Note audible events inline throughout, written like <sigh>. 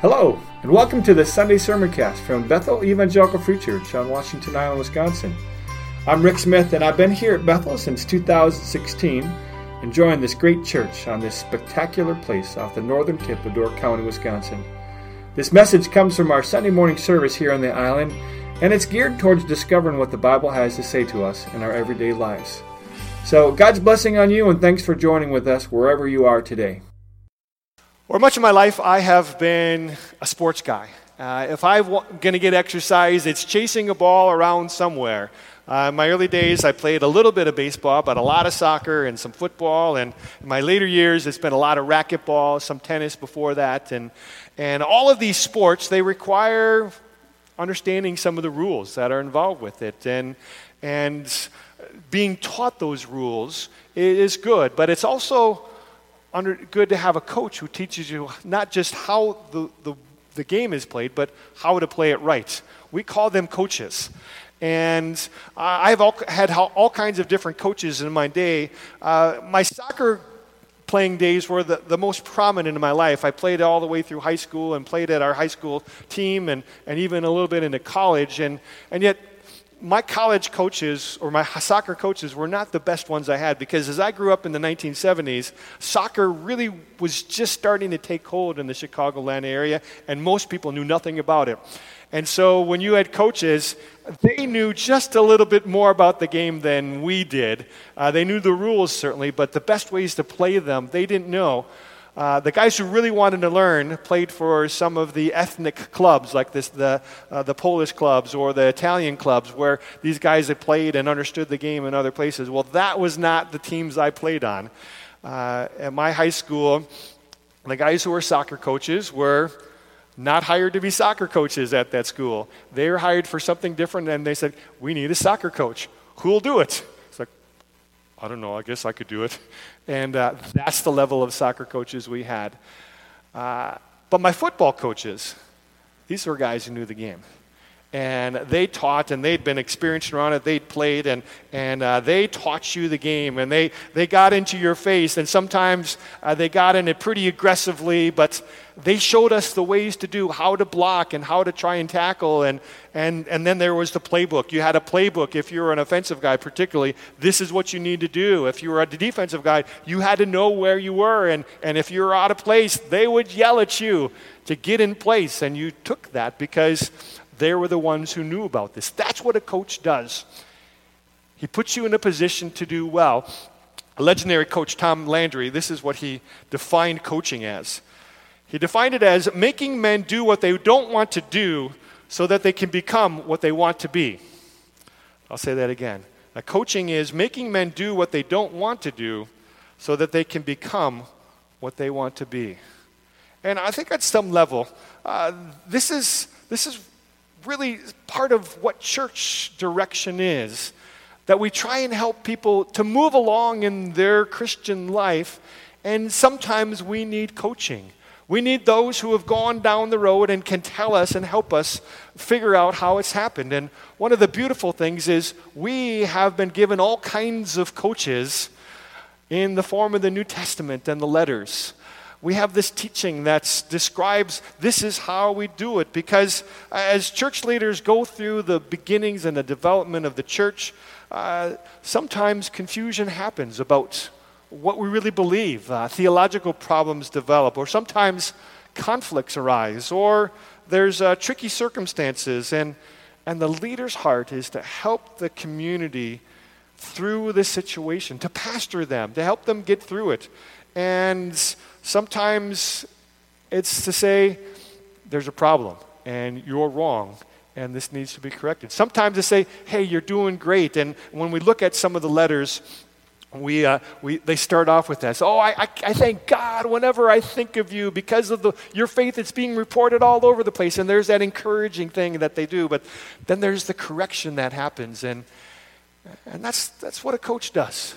Hello, and welcome to the Sunday Sermoncast from Bethel Evangelical Free Church on Washington Island, Wisconsin. I'm Rick Smith, and I've been here at Bethel since 2016, enjoying this great church on this spectacular place off the northern tip of Door County, Wisconsin. This message comes from our Sunday morning service here on the island, and it's geared towards discovering what the Bible has to say to us in our everyday lives. So, God's blessing on you, and thanks for joining with us wherever you are today. Or much of my life, I have been a sports guy. Uh, if I'm going to get exercise, it's chasing a ball around somewhere. Uh, in my early days, I played a little bit of baseball, but a lot of soccer and some football. And in my later years, it's been a lot of racquetball, some tennis before that. And, and all of these sports, they require understanding some of the rules that are involved with it. And, and being taught those rules is good, but it's also under, good to have a coach who teaches you not just how the, the, the game is played, but how to play it right. We call them coaches. And I've all, had all kinds of different coaches in my day. Uh, my soccer playing days were the, the most prominent in my life. I played all the way through high school and played at our high school team and, and even a little bit into college. And, and yet, my college coaches or my soccer coaches were not the best ones I had because as I grew up in the 1970s, soccer really was just starting to take hold in the Chicagoland area, and most people knew nothing about it. And so when you had coaches, they knew just a little bit more about the game than we did. Uh, they knew the rules, certainly, but the best ways to play them, they didn't know. Uh, the guys who really wanted to learn played for some of the ethnic clubs, like this, the, uh, the Polish clubs or the Italian clubs, where these guys had played and understood the game in other places. Well, that was not the teams I played on. Uh, at my high school, the guys who were soccer coaches were not hired to be soccer coaches at that school. They were hired for something different, and they said, We need a soccer coach. Who'll do it? I don't know, I guess I could do it. <laughs> And uh, that's the level of soccer coaches we had. Uh, but my football coaches, these were guys who knew the game. And they taught, and they'd been experienced around it. They'd played, and, and uh, they taught you the game. And they, they got into your face. And sometimes uh, they got in it pretty aggressively, but they showed us the ways to do how to block and how to try and tackle and, and, and then there was the playbook you had a playbook if you were an offensive guy particularly this is what you need to do if you were a defensive guy you had to know where you were and, and if you were out of place they would yell at you to get in place and you took that because they were the ones who knew about this that's what a coach does he puts you in a position to do well a legendary coach tom landry this is what he defined coaching as he defined it as making men do what they don't want to do so that they can become what they want to be. I'll say that again. Now, coaching is making men do what they don't want to do so that they can become what they want to be. And I think at some level, uh, this, is, this is really part of what church direction is that we try and help people to move along in their Christian life, and sometimes we need coaching. We need those who have gone down the road and can tell us and help us figure out how it's happened. And one of the beautiful things is we have been given all kinds of coaches in the form of the New Testament and the letters. We have this teaching that describes this is how we do it because as church leaders go through the beginnings and the development of the church, uh, sometimes confusion happens about what we really believe. Uh, theological problems develop, or sometimes conflicts arise, or there's uh, tricky circumstances. And, and the leader's heart is to help the community through this situation, to pastor them, to help them get through it. And sometimes it's to say, there's a problem, and you're wrong, and this needs to be corrected. Sometimes to say, hey, you're doing great. And when we look at some of the letters, we, uh, we, they start off with this. Oh, I, I, I, thank God whenever I think of you because of the, your faith. It's being reported all over the place. And there's that encouraging thing that they do. But then there's the correction that happens. And, and that's, that's what a coach does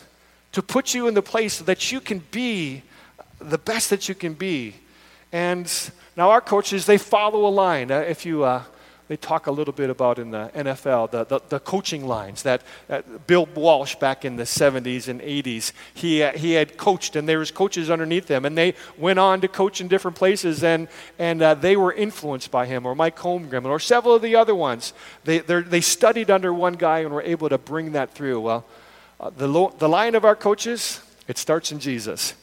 to put you in the place that you can be the best that you can be. And now our coaches, they follow a line. Uh, if you, uh, they talk a little bit about in the NFL, the, the, the coaching lines that, that, Bill Walsh back in the 70s and 80s, he, he had coached and there was coaches underneath him and they went on to coach in different places and, and uh, they were influenced by him or Mike Holmgren or several of the other ones. They, they studied under one guy and were able to bring that through. Well, uh, the, lo- the line of our coaches, it starts in Jesus.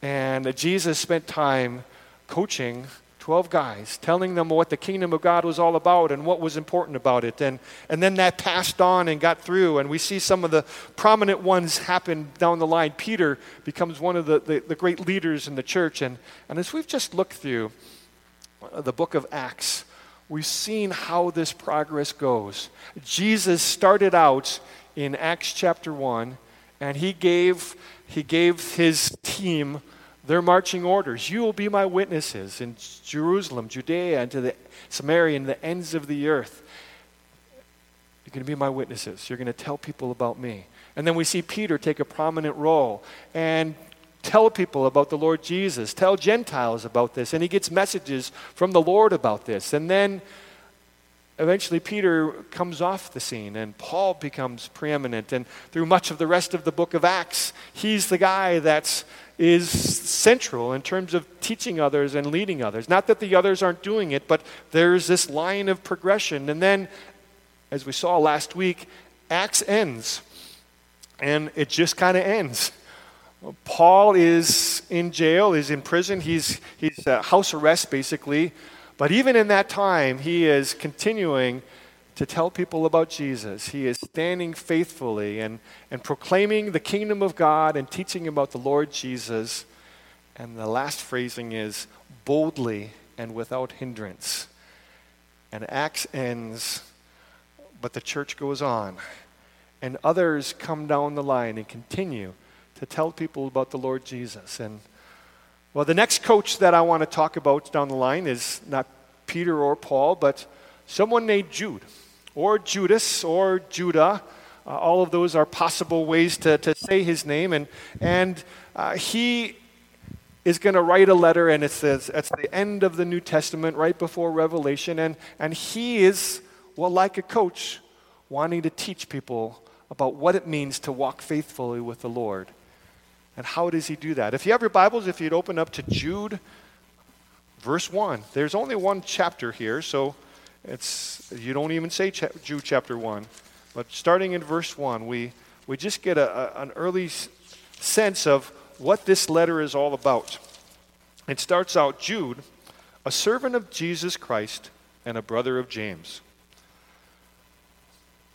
And Jesus spent time coaching 12 guys, telling them what the kingdom of God was all about and what was important about it. And, and then that passed on and got through. And we see some of the prominent ones happen down the line. Peter becomes one of the, the, the great leaders in the church. And, and as we've just looked through uh, the book of Acts, we've seen how this progress goes. Jesus started out in Acts chapter 1, and he gave, he gave his team their marching orders. You will be my witnesses in Jerusalem, Judea, and to the Samaria and the ends of the earth. You're going to be my witnesses. You're going to tell people about me. And then we see Peter take a prominent role and tell people about the Lord Jesus, tell Gentiles about this. And he gets messages from the Lord about this. And then eventually Peter comes off the scene and Paul becomes preeminent. And through much of the rest of the book of Acts, he's the guy that's is central in terms of teaching others and leading others. Not that the others aren't doing it, but there's this line of progression. And then, as we saw last week, Acts ends. And it just kind of ends. Paul is in jail, is in prison, he's, he's house arrest basically. But even in that time, he is continuing to tell people about Jesus. He is standing faithfully and, and proclaiming the kingdom of God and teaching about the Lord Jesus. And the last phrasing is boldly and without hindrance. And Acts ends, but the church goes on. And others come down the line and continue to tell people about the Lord Jesus. And well, the next coach that I want to talk about down the line is not Peter or Paul, but someone named Jude or Judas or Judah. Uh, all of those are possible ways to, to say his name. And, and uh, he is going to write a letter, and it says it's the end of the New Testament, right before Revelation. And, and he is, well, like a coach, wanting to teach people about what it means to walk faithfully with the Lord. And how does he do that? If you have your Bibles, if you'd open up to Jude, verse 1. There's only one chapter here, so it's, you don't even say cha- Jude chapter 1. But starting in verse 1, we, we just get a, a, an early sense of what this letter is all about. It starts out Jude, a servant of Jesus Christ and a brother of James.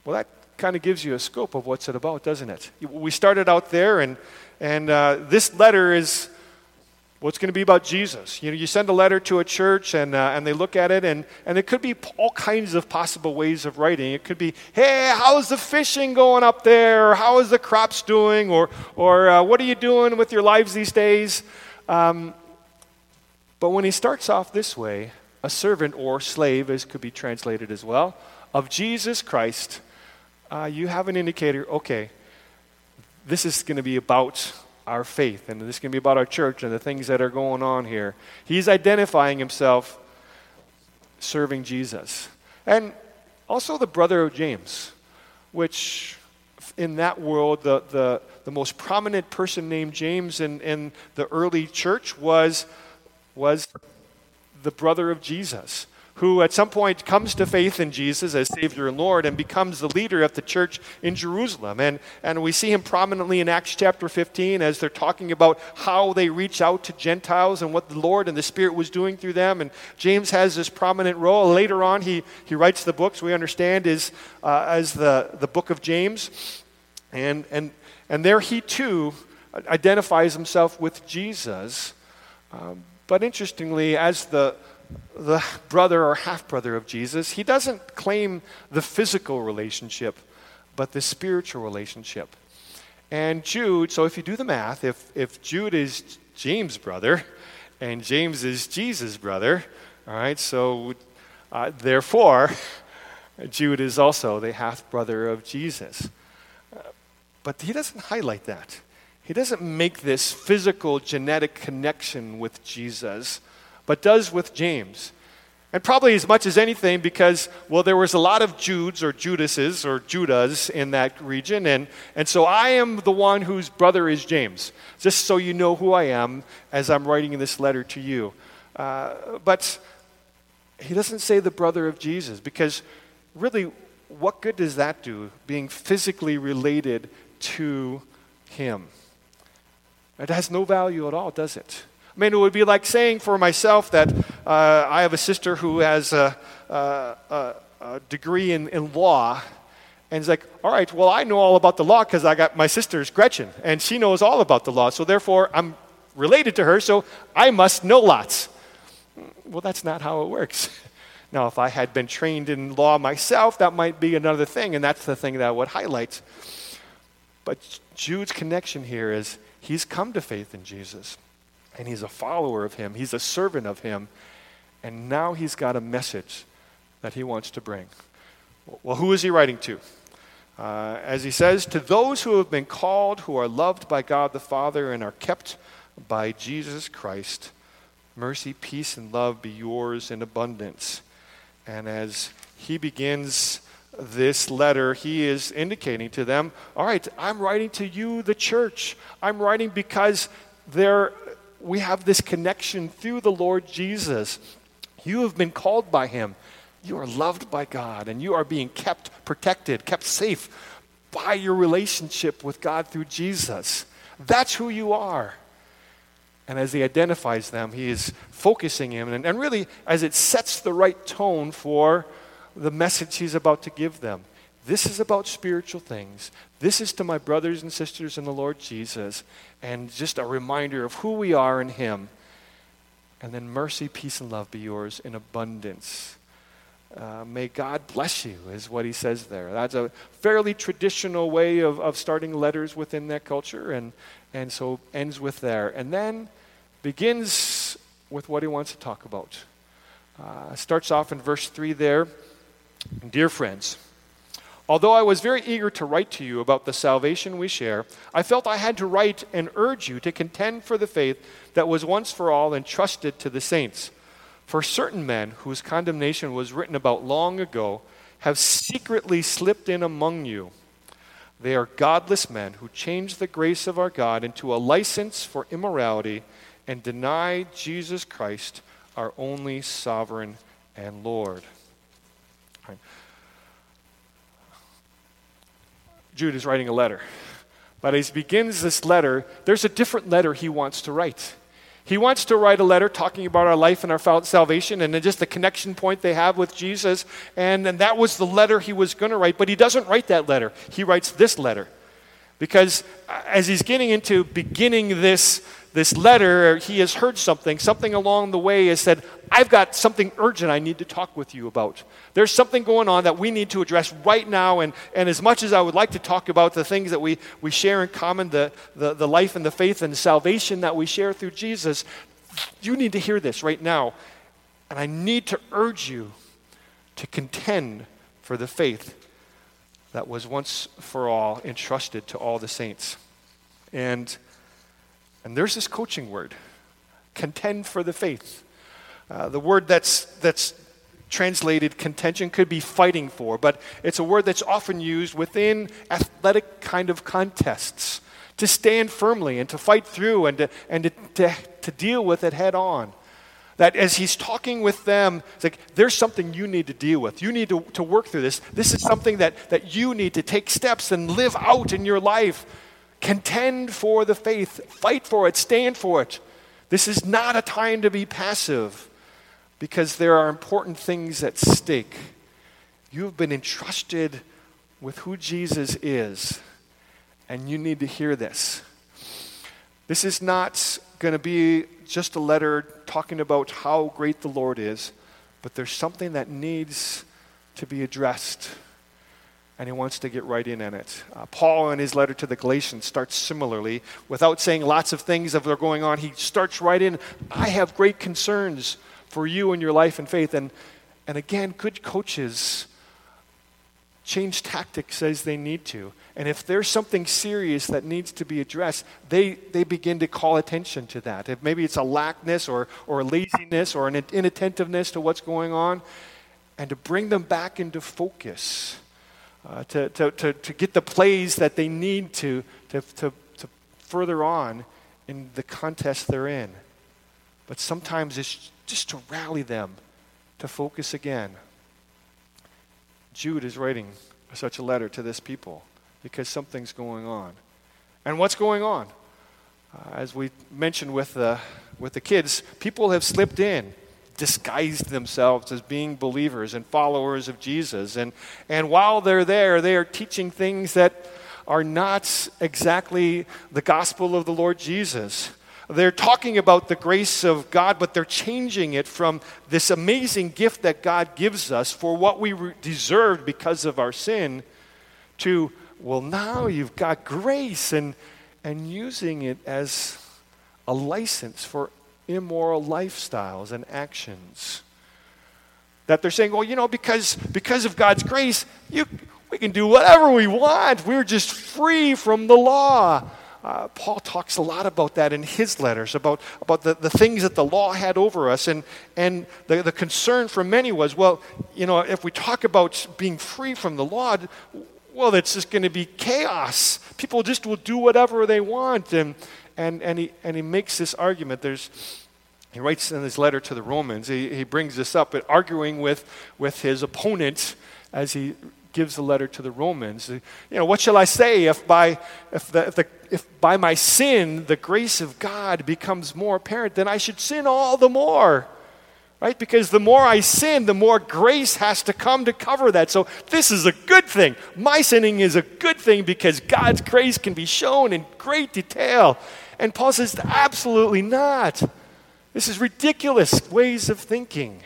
Well, that kind of gives you a scope of what's it about, doesn't it? We started out there, and, and uh, this letter is it's going to be about Jesus. You know, you send a letter to a church and, uh, and they look at it, and, and it could be all kinds of possible ways of writing. It could be, hey, how's the fishing going up there? Or, How is the crops doing? Or, or uh, what are you doing with your lives these days? Um, but when he starts off this way, a servant or slave, as could be translated as well, of Jesus Christ, uh, you have an indicator okay, this is going to be about our faith, and this can be about our church and the things that are going on here. He's identifying himself serving Jesus. And also the brother of James, which in that world, the, the, the most prominent person named James in, in the early church was, was the brother of Jesus who at some point comes to faith in Jesus as Savior and Lord and becomes the leader of the church in Jerusalem. And, and we see him prominently in Acts chapter 15 as they're talking about how they reach out to Gentiles and what the Lord and the Spirit was doing through them. And James has this prominent role. Later on, he, he writes the books we understand is uh, as the, the book of James. And, and, and there he too identifies himself with Jesus. Um, but interestingly, as the the brother or half brother of Jesus, he doesn't claim the physical relationship, but the spiritual relationship. And Jude, so if you do the math, if, if Jude is James' brother and James is Jesus' brother, all right, so uh, therefore, Jude is also the half brother of Jesus. But he doesn't highlight that. He doesn't make this physical genetic connection with Jesus but does with James. And probably as much as anything because, well, there was a lot of Judes or Judases or Judas in that region. And, and so I am the one whose brother is James, just so you know who I am as I'm writing this letter to you. Uh, but he doesn't say the brother of Jesus because really, what good does that do, being physically related to him? It has no value at all, does it? I mean, it would be like saying for myself that uh, I have a sister who has a, a, a, degree in, in law. And it's like, all right, well, I know all about the law because I got my sister's Gretchen, and she knows all about the law. So therefore, I'm related to her, so I must know lots. Well, that's not how it works. <laughs> Now, if I had been trained in law myself, that might be another thing, and that's the thing that I would highlight. But Jude's connection here is he's come to faith in Jesus and he's a follower of him, he's a servant of him, and now he's got a message that he wants to bring. Well, who is he writing to? Uh, as he says, to those who have been called, who are loved by God the Father, and are kept by Jesus Christ, mercy, peace, and love be yours in abundance. And as he begins this letter, he is indicating to them, All right, I'm writing to you, the church. I'm writing because there we have this connection through the Lord Jesus. You have been called by Him. You are loved by God, and you are being kept protected, kept safe by your relationship with God through Jesus. That's who you are. And as he identifies them, he is focusing him, and, and really, as it sets the right tone for the message he's about to give them. This is about spiritual things. This is to my brothers and sisters in the Lord Jesus, and just a reminder of who we are in Him. And then mercy, peace, and love be yours in abundance. Uh, may God bless you, is what he says there. That's a fairly traditional way of, of starting letters within that culture, and, and so ends with there. And then begins with what he wants to talk about. Uh, starts off in verse 3 there. Dear friends, Although I was very eager to write to you about the salvation we share, I felt I had to write and urge you to contend for the faith that was once for all entrusted to the saints. For certain men whose condemnation was written about long ago have secretly slipped in among you. They are godless men who change the grace of our God into a license for immorality and deny Jesus Christ, our only sovereign and Lord. Jude is writing a letter. But as he begins this letter, there's a different letter he wants to write. He wants to write a letter talking about our life and our salvation and just the connection point they have with Jesus. And, and that was the letter he was going to write. But he doesn't write that letter, he writes this letter. Because as he's getting into beginning this, this letter, he has heard something. Something along the way has said, I've got something urgent I need to talk with you about. There's something going on that we need to address right now. And, and as much as I would like to talk about the things that we, we share in common, the, the, the life and the faith and salvation that we share through Jesus, you need to hear this right now. And I need to urge you to contend for the faith that was once for all entrusted to all the saints. And, and there's this coaching word contend for the faith. Uh, the word that's, that's translated contention could be fighting for, but it's a word that's often used within athletic kind of contests to stand firmly and to fight through and to, and to, to, to deal with it head on. That as he's talking with them, it's like, there's something you need to deal with. You need to, to work through this. This is something that, that you need to take steps and live out in your life. Contend for the faith, fight for it, stand for it. This is not a time to be passive because there are important things at stake. You have been entrusted with who Jesus is, and you need to hear this. This is not going to be just a letter talking about how great the Lord is, but there's something that needs to be addressed, and he wants to get right in on it. Uh, Paul, in his letter to the Galatians, starts similarly. Without saying lots of things that are going on, he starts right in I have great concerns for you and your life and faith. And, and again, good coaches change tactics as they need to. And if there's something serious that needs to be addressed, they, they begin to call attention to that. If maybe it's a lackness or, or a laziness or an inattentiveness to what's going on, and to bring them back into focus, uh, to, to, to, to get the plays that they need to, to, to, to further on in the contest they're in. But sometimes it's just to rally them to focus again. Jude is writing such a letter to this people because something's going on. And what's going on? Uh, as we mentioned with the, with the kids, people have slipped in, disguised themselves as being believers and followers of Jesus. And, and while they're there, they are teaching things that are not exactly the gospel of the Lord Jesus. They're talking about the grace of God, but they're changing it from this amazing gift that God gives us for what we deserved because of our sin to, well, now you've got grace and, and using it as a license for immoral lifestyles and actions. That they're saying, well, you know, because, because of God's grace, you, we can do whatever we want. We're just free from the law. Uh, Paul talks a lot about that in his letters, about, about the, the things that the law had over us. And, and the, the concern for many was well, you know, if we talk about being free from the law, well, it's just going to be chaos. People just will do whatever they want. And, and, and, he, and he makes this argument. There's, he writes in his letter to the Romans, he, he brings this up, but arguing with, with his opponent as he gives the letter to the Romans. You know, what shall I say if by, if, the, if, the, if by my sin the grace of God becomes more apparent, then I should sin all the more. Right? Because the more I sin, the more grace has to come to cover that. So this is a good thing. My sinning is a good thing because God's grace can be shown in great detail. And Paul says, absolutely not. This is ridiculous ways of thinking.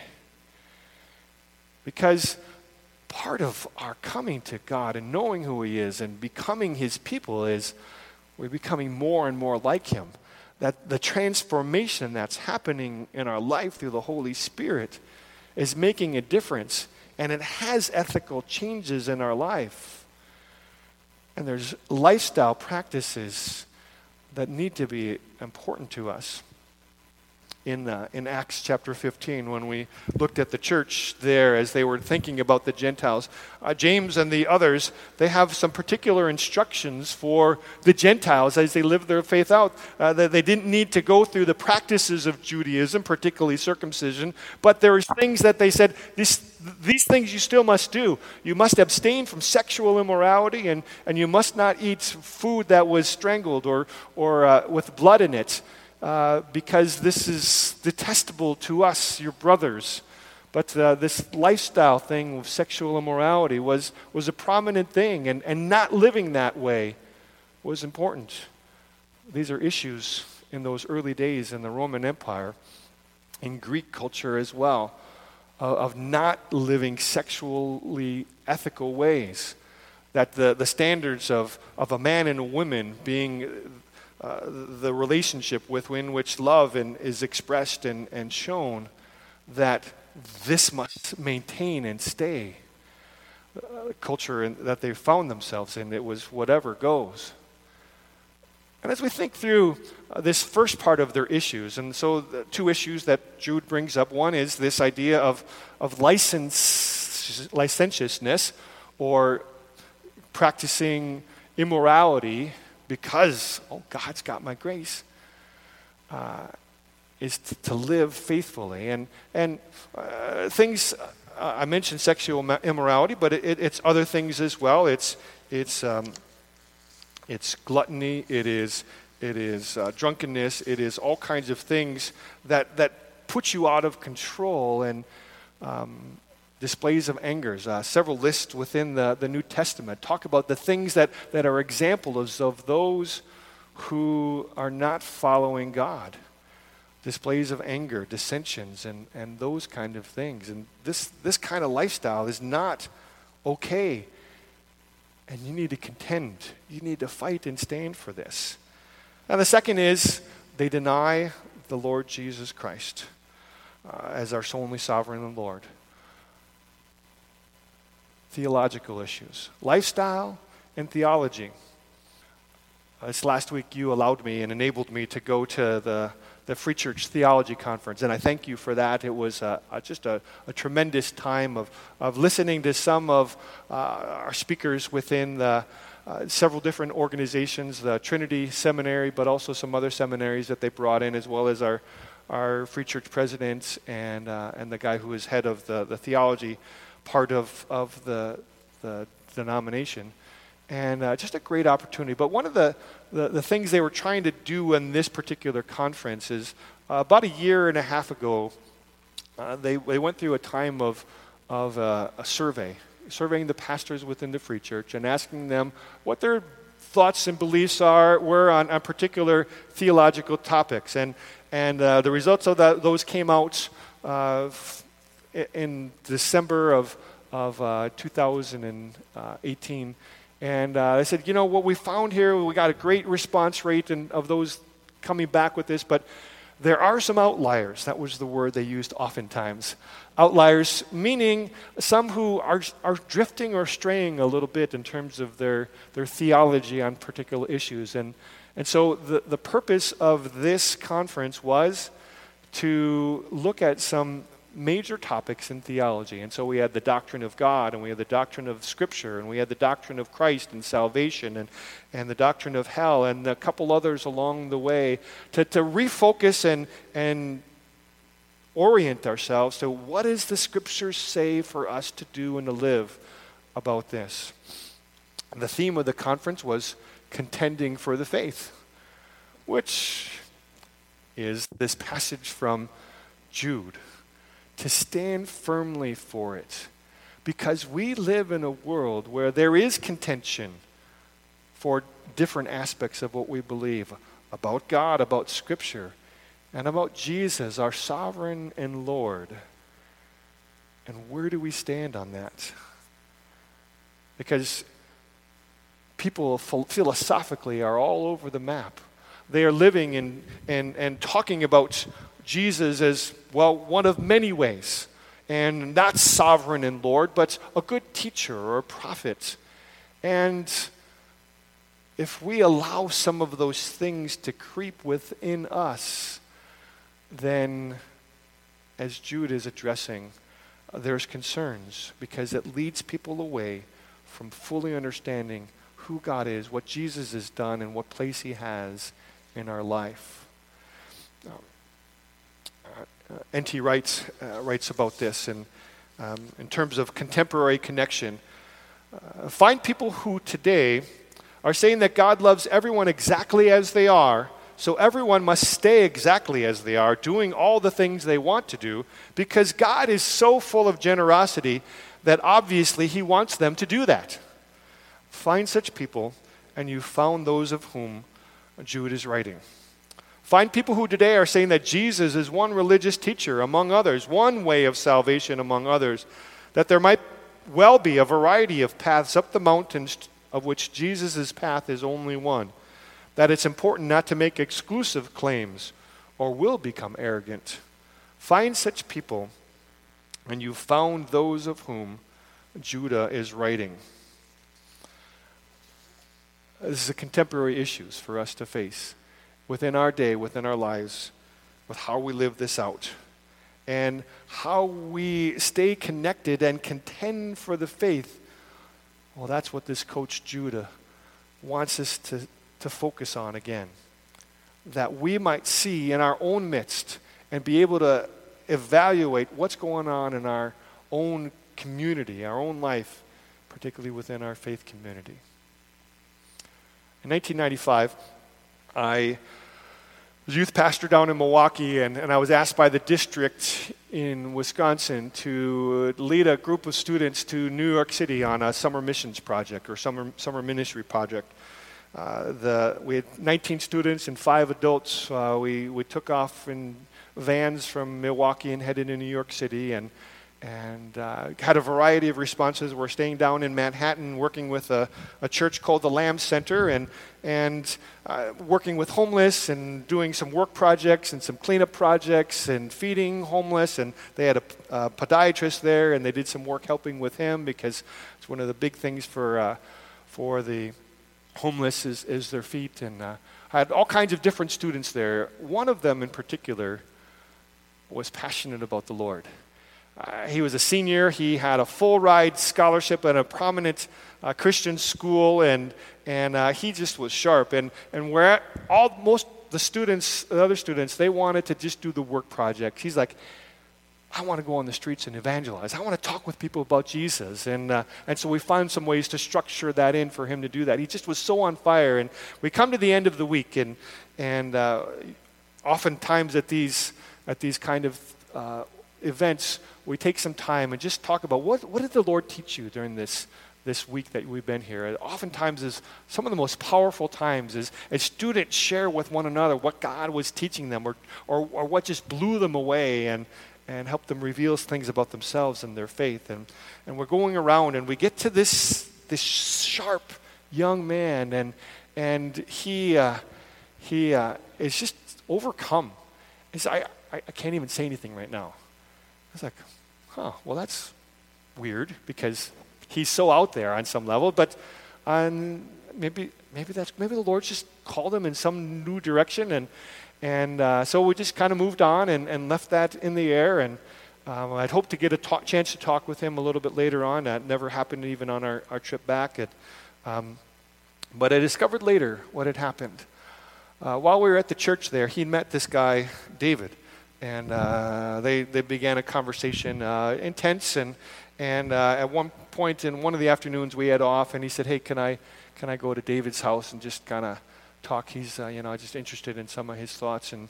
Because part of our coming to God and knowing who He is and becoming His people is we're becoming more and more like Him. That the transformation that's happening in our life through the Holy Spirit is making a difference and it has ethical changes in our life. And there's lifestyle practices that need to be important to us in, uh, in Acts chapter 15 when we looked at the church there as they were thinking about the Gentiles. Uh, James and the others, they have some particular instructions for the Gentiles as they live their faith out. Uh, that they didn't need to go through the practices of Judaism, particularly circumcision, but there was things that they said, this, these things you still must do. You must abstain from sexual immorality, and, and you must not eat food that was strangled or, or uh, with blood in it. Uh, because this is detestable to us, your brothers. But uh, this lifestyle thing of sexual immorality was, was a prominent thing, and, and not living that way was important. These are issues in those early days in the Roman Empire, in Greek culture as well, uh, of not living sexually ethical ways. That the, the standards of, of a man and a woman being uh, the relationship within which love in, is expressed and, and shown, that this must maintain and stay. Uh, culture in, that they found themselves in, it was whatever goes. And as we think through uh, this first part of their issues, and so the two issues that Jude brings up one is this idea of, of license, licentiousness or practicing immorality because, oh, God's got my grace, uh, is to, to, live faithfully. And, and uh, things, uh, I mentioned sexual immorality, but it, it, it's other things as well. It's, it's, um, it's gluttony, it is, it is uh, drunkenness, it is all kinds of things that, that put you out of control. And um, displays of angers. Uh, several lists within the, the New Testament talk about the things that, that are examples of those who are not following God. Displays of anger, dissensions, and, and those kind of things. And this, this kind of lifestyle is not okay. And you need to contend. You need to fight and stand for this. And the second is they deny the Lord Jesus Christ uh, as our only sovereign and Lord theological issues lifestyle and theology. Uh, this last week, you allowed me and enabled me to go to the, the Free Church Theology Conference, and I thank you for that. It was uh, just a, a, tremendous time of, of listening to some of uh, our speakers within the, uh, several different organizations, the Trinity Seminary, but also some other seminaries that they brought in, as well as our, our Free Church presidents and, uh, and the guy who is head of the, the theology part of, of the, the denomination and uh, just a great opportunity. But one of the, the, the, things they were trying to do in this particular conference is uh, about a year and a half ago, uh, they, they went through a time of, of uh, a survey, surveying the pastors within the Free Church and asking them what their thoughts and beliefs are, were on, on particular theological topics. And, and uh, the results of that, those came out uh, in December of, of 2018. And uh, I said, you know, what we found here, we got a great response rate in, of those coming back with this, but there are some outliers. That was the word they used oftentimes. Outliers, meaning some who are, are drifting or straying a little bit in terms of their, their theology on particular issues. And, and so the, the purpose of this conference was to look at some major topics in theology. And so we had the doctrine of God, and we had the doctrine of Scripture, and we had the doctrine of Christ and salvation, and, and the doctrine of hell, and a couple others along the way to, to refocus and, and orient ourselves to what does the Scriptures say for us to do and to live about this. The theme of the conference was contending for the faith, which is this passage from Jude to stand firmly for it. Because we live in a world where there is contention for different aspects of what we believe about God, about Scripture, and about Jesus, our sovereign and Lord. And where do we stand on that? Because people philosophically are all over the map. They are living and, and, and talking about Jesus as, well, one of many ways. And not sovereign and Lord, but a good teacher or a prophet. And if we allow some of those things to creep within us, then, as Jude is addressing, there's concerns because it leads people away from fully understanding who God is, what Jesus has done, and what place He has in our life. Uh, N.T. writes, uh, writes about this in, um, in terms of contemporary connection. Uh, find people who today are saying that God loves everyone exactly as they are, so everyone must stay exactly as they are, doing all the things they want to do, because God is so full of generosity that obviously He wants them to do that. Find such people, and you found those of whom Jude is writing. Find people who today are saying that Jesus is one religious teacher among others, one way of salvation among others, that there might well be a variety of paths up the mountains of which Jesus' path is only one, that it's important not to make exclusive claims or will become arrogant. Find such people, and you've found those of whom Judah is writing. This is a contemporary issues for us to face within our day, within our lives, with how we live this out and how we stay connected and contend for the faith. Well, that's what this coach Judah wants us to, to focus on again. That we might see in our own midst and be able to evaluate what's going on in our own community, our own life, particularly within our faith community. In 1995, I was youth pastor down in Milwaukee, and, and I was asked by the district in Wisconsin to lead a group of students to New York City on a summer missions project or summer, summer ministry project. Uh, the, we had 19 students and five adults. Uh, we, we took off in vans from Milwaukee and headed to New York City, and, and uh, had a variety of responses. We're staying down in Manhattan, working with a, a church called the Lamb Center, and and uh, working with homeless and doing some work projects and some cleanup projects and feeding homeless. And they had a, a podiatrist there, and they did some work helping with him because it's one of the big things for uh, for the homeless is, is their feet. And uh, I had all kinds of different students there. One of them in particular was passionate about the Lord. Uh, he was a senior. He had a full ride scholarship at a prominent uh, Christian school, and, and uh, he just was sharp. And, and where all, most the students, the other students, they wanted to just do the work project. He's like, I want to go on the streets and evangelize. I want to talk with people about Jesus. And, uh, and so we found some ways to structure that in for him to do that. He just was so on fire. And we come to the end of the week, and, and uh, oftentimes at these, at these kind of uh, events, we take some time and just talk about what, what did the Lord teach you during this, this week that we've been here. Oftentimes is some of the most powerful times is as students share with one another what God was teaching them or, or, or what just blew them away and, and help them reveal things about themselves and their faith. And, and we're going around and we get to this, this sharp young man and, and he, uh, he uh, is just overcome. I, I, I can't even say anything right now. I was like, huh, well, that's weird because he's so out there on some level, but on maybe, maybe, that's, maybe the Lord just called him in some new direction. And, and uh, so we just kind of moved on and, and left that in the air. And um, I'd hoped to get a talk, chance to talk with him a little bit later on. That never happened even on our, our trip back. Um, but I discovered later what had happened. Uh, while we were at the church there, he met this guy, David and uh, they, they began a conversation, uh, intense, and, and uh, at one point in one of the afternoons we had off, and he said, hey, can I, can I go to David's house and just kind of talk? He's, uh, you know, just interested in some of his thoughts and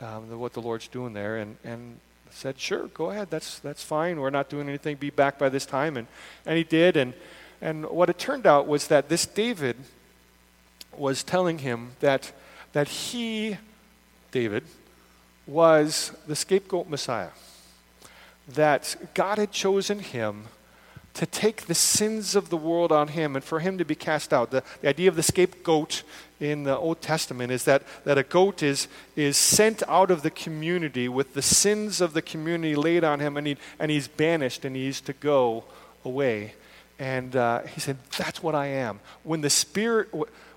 um, the, what the Lord's doing there, and, and said, sure, go ahead, that's, that's fine, we're not doing anything, be back by this time, and, and he did, and, and what it turned out was that this David was telling him that, that he, David, was the scapegoat Messiah. That God had chosen him to take the sins of the world on him and for him to be cast out. The, the idea of the scapegoat in the Old Testament is that, that a goat is, is sent out of the community with the sins of the community laid on him, and, he, and he's banished and he's to go away. And uh, he said, That's what I am. When the Spirit,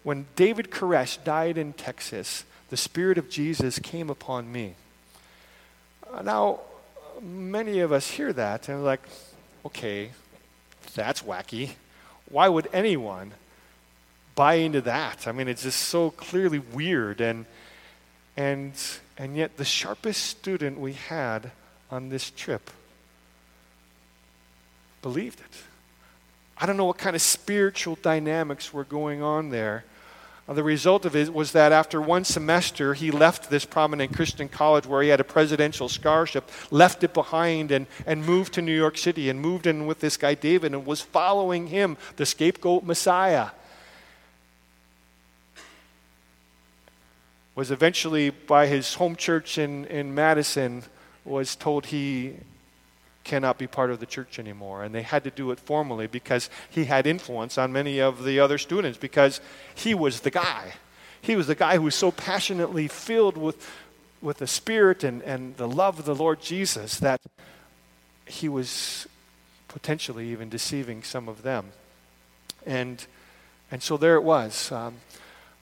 when David Koresh died in Texas, the Spirit of Jesus came upon me. Uh, now, many of us hear that and are like, okay, that's wacky. Why would anyone buy into that? I mean, it's just so clearly weird. And, and, and yet, the sharpest student we had on this trip believed it. I don't know what kind of spiritual dynamics were going on there Uh, the result of it was that after one semester, he left this prominent Christian college where he had a presidential scholarship, left it behind, and, and moved to New York City and moved in with this guy David and was following him, the scapegoat Messiah. Was eventually, by his home church in, in Madison, was told he cannot be part of the church anymore. And they had to do it formally because he had influence on many of the other students because he was the guy. He was the guy who was so passionately filled with, with the Spirit and, and the love of the Lord Jesus that he was potentially even deceiving some of them. And, and so there it was. Um,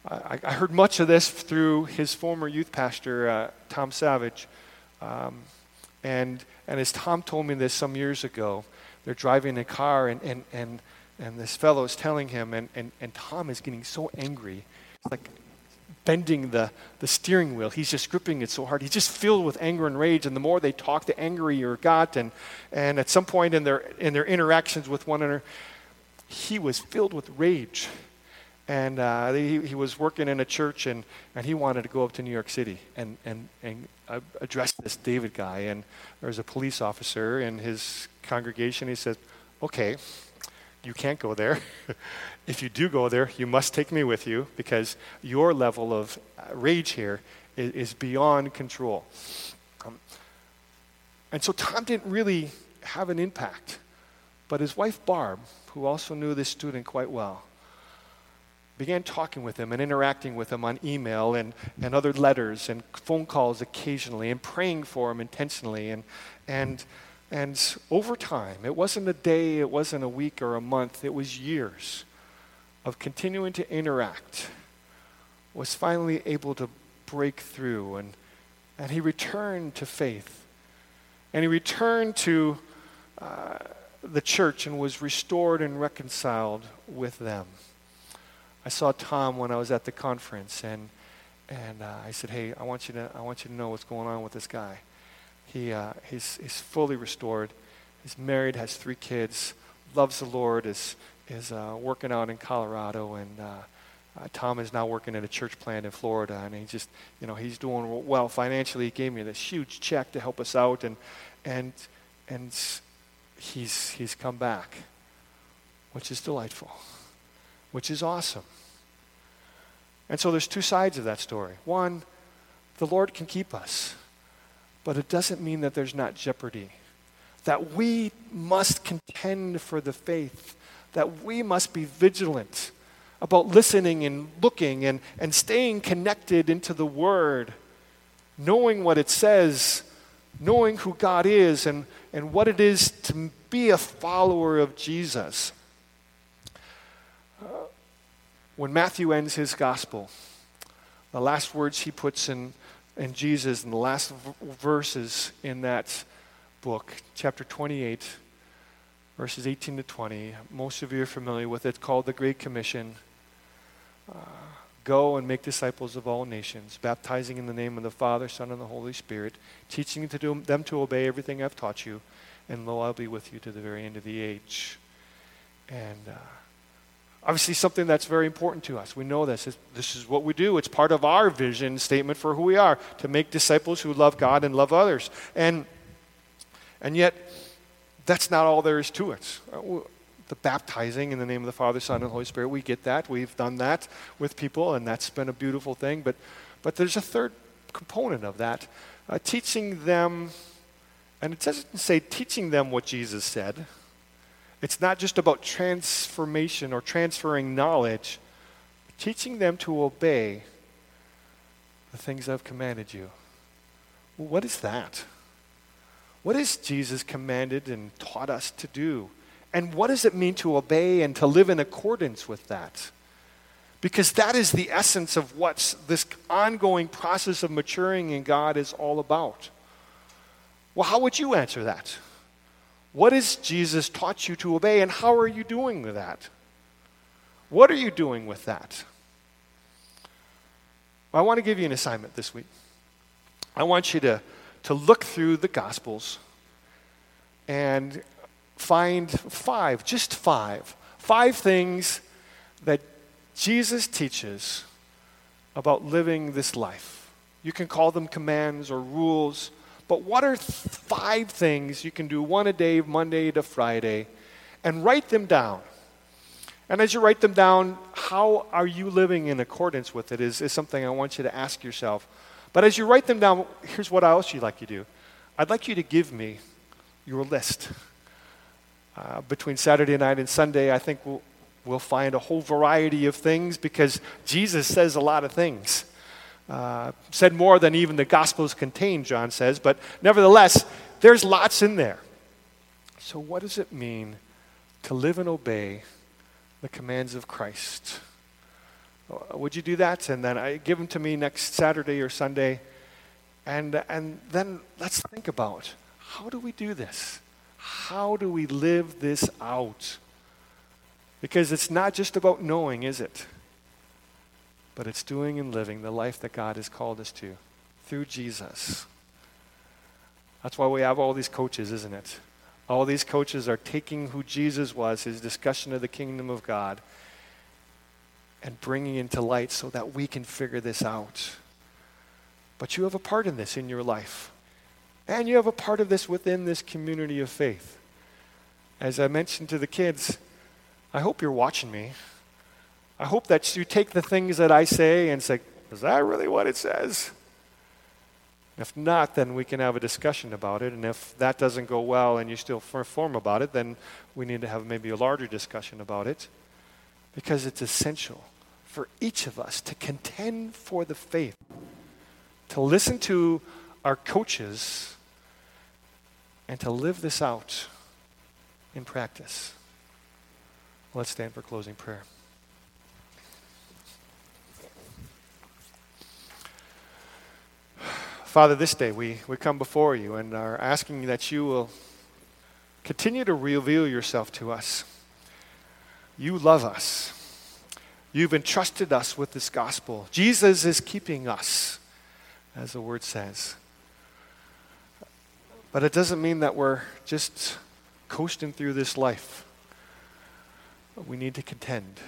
I, I, heard much of this through his former youth pastor, uh, Tom Savage. Um, and, and as Tom told me this some years ago, they're driving a car, and, and, and, and this fellow is telling him, and, and, and Tom is getting so angry. It's like bending the, the steering wheel. He's just gripping it so hard. He's just filled with anger and rage. And the more they talk, the angrier it got. And, and at some point in their, in their interactions with one another, he was filled with rage. And uh, he, he was working in a church, and, and he wanted to go up to New York City and, and, and address this David guy. And there was a police officer in his congregation. He said, Okay, you can't go there. <laughs> if you do go there, you must take me with you because your level of uh, rage here is, is beyond control. Um, and so Tom didn't really have an impact. But his wife, Barb, who also knew this student quite well, began talking with him and interacting with him on email and, and other letters and phone calls occasionally and praying for him intentionally. And, and, and over time, it wasn't a day, it wasn't a week or a month, it was years of continuing to interact, was finally able to break through. And, and he returned to faith. And he returned to uh, the church and was restored and reconciled with them. I saw Tom when I was at the conference, and and uh, I said, "Hey, I want you to I want you to know what's going on with this guy. He uh, he's he's fully restored. He's married, has three kids, loves the Lord, is is uh, working out in Colorado, and uh, uh, Tom is now working at a church plant in Florida, and he just you know he's doing well financially. He gave me this huge check to help us out, and and and he's he's come back, which is delightful, which is awesome." And so there's two sides of that story. One, the Lord can keep us, but it doesn't mean that there's not jeopardy. That we must contend for the faith, that we must be vigilant about listening and looking and, and staying connected into the Word, knowing what it says, knowing who God is, and, and what it is to be a follower of Jesus when Matthew ends his gospel, the last words he puts in, in Jesus and the last v- verses in that book, chapter 28, verses 18 to 20, most of you are familiar with it, called the Great Commission. Uh, Go and make disciples of all nations, baptizing in the name of the Father, Son, and the Holy Spirit, teaching to do, them to obey everything I've taught you, and lo, I'll be with you to the very end of the age. And uh, obviously something that's very important to us. We know this. This is what we do. It's part of our vision statement for who we are to make disciples who love God and love others. And, and yet, that's not all there is to it. Uh, the baptizing in the name of the Father, Son, and Holy Spirit, we get that. We've done that with people, and that's been a beautiful thing. But, but there's a third component of that uh, teaching them, and it doesn't say teaching them what Jesus said it's not just about transformation or transferring knowledge, teaching them to obey the things I've commanded you. Well, what is that? What has Jesus commanded and taught us to do? And what does it mean to obey and to live in accordance with that? Because that is the essence of what this ongoing process of maturing in God is all about. Well, how would you answer that? What has Jesus taught you to obey, and how are you doing with that? What are you doing with that? Well, I want to give you an assignment this week. I want you to, to look through the Gospels and find five, just five, five things that Jesus teaches about living this life. You can call them commands or rules but what are five things you can do one a day, Monday to Friday, and write them down? And as you write them down, how are you living in accordance with it is, is something I want you to ask yourself. But as you write them down, here's what else you'd like you to do. I'd like you to give me your list. Uh, between Saturday night and Sunday, I think we'll, we'll find a whole variety of things because Jesus says a lot of things. Uh, said more than even the Gospels contain, John says, but nevertheless, there's lots in there. So, what does it mean to live and obey the commands of Christ? Uh, would you do that? And then I, give them to me next Saturday or Sunday. And, and then let's think about how do we do this? How do we live this out? Because it's not just about knowing, is it? But it's doing and living the life that God has called us to through Jesus. That's why we have all these coaches, isn't it? All these coaches are taking who Jesus was, his discussion of the kingdom of God, and bringing into light so that we can figure this out. But you have a part in this in your life. And you have a part of this within this community of faith. As I mentioned to the kids, I hope you're watching me. I hope that you take the things that I say and say, is that really what it says? If not, then we can have a discussion about it. And if that doesn't go well and you still perform about it, then we need to have maybe a larger discussion about it because it's essential for each of us to contend for the faith, to listen to our coaches, and to live this out in practice. Let's stand for closing prayer. Father, this day we, we come before you and are asking that you will continue to reveal yourself to us. You love us. You've entrusted us with this gospel. Jesus is keeping us, as the word says. But it doesn't mean that we're just coasting through this life. We need to contend.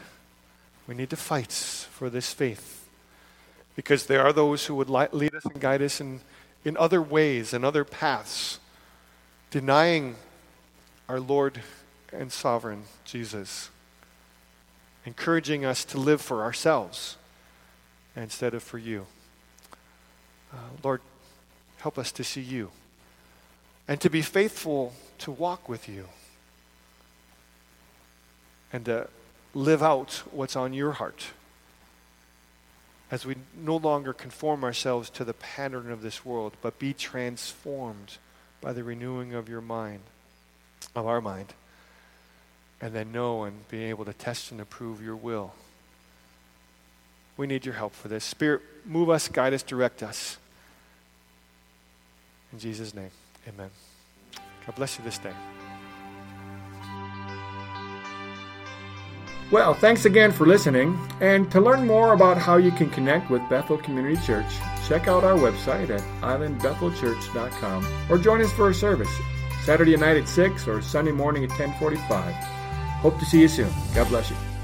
We need to fight for this faith because there are those who would lead us and guide us in, in other ways and other paths, denying our Lord and sovereign Jesus, encouraging us to live for ourselves instead of for you. Uh, Lord, help us to see you and to be faithful to walk with you and to live out what's on your heart as we no longer conform ourselves to the pattern of this world, but be transformed by the renewing of your mind, of our mind, and then know and be able to test and approve your will. We need your help for this. Spirit, move us, guide us, direct us. In Jesus' name, amen. God bless you this day. Well, thanks again for listening. And to learn more about how you can connect with Bethel Community Church, check out our website at islandbethelchurch.com or join us for a service Saturday night at 6 or Sunday morning at 1045. Hope to see you soon. God bless you.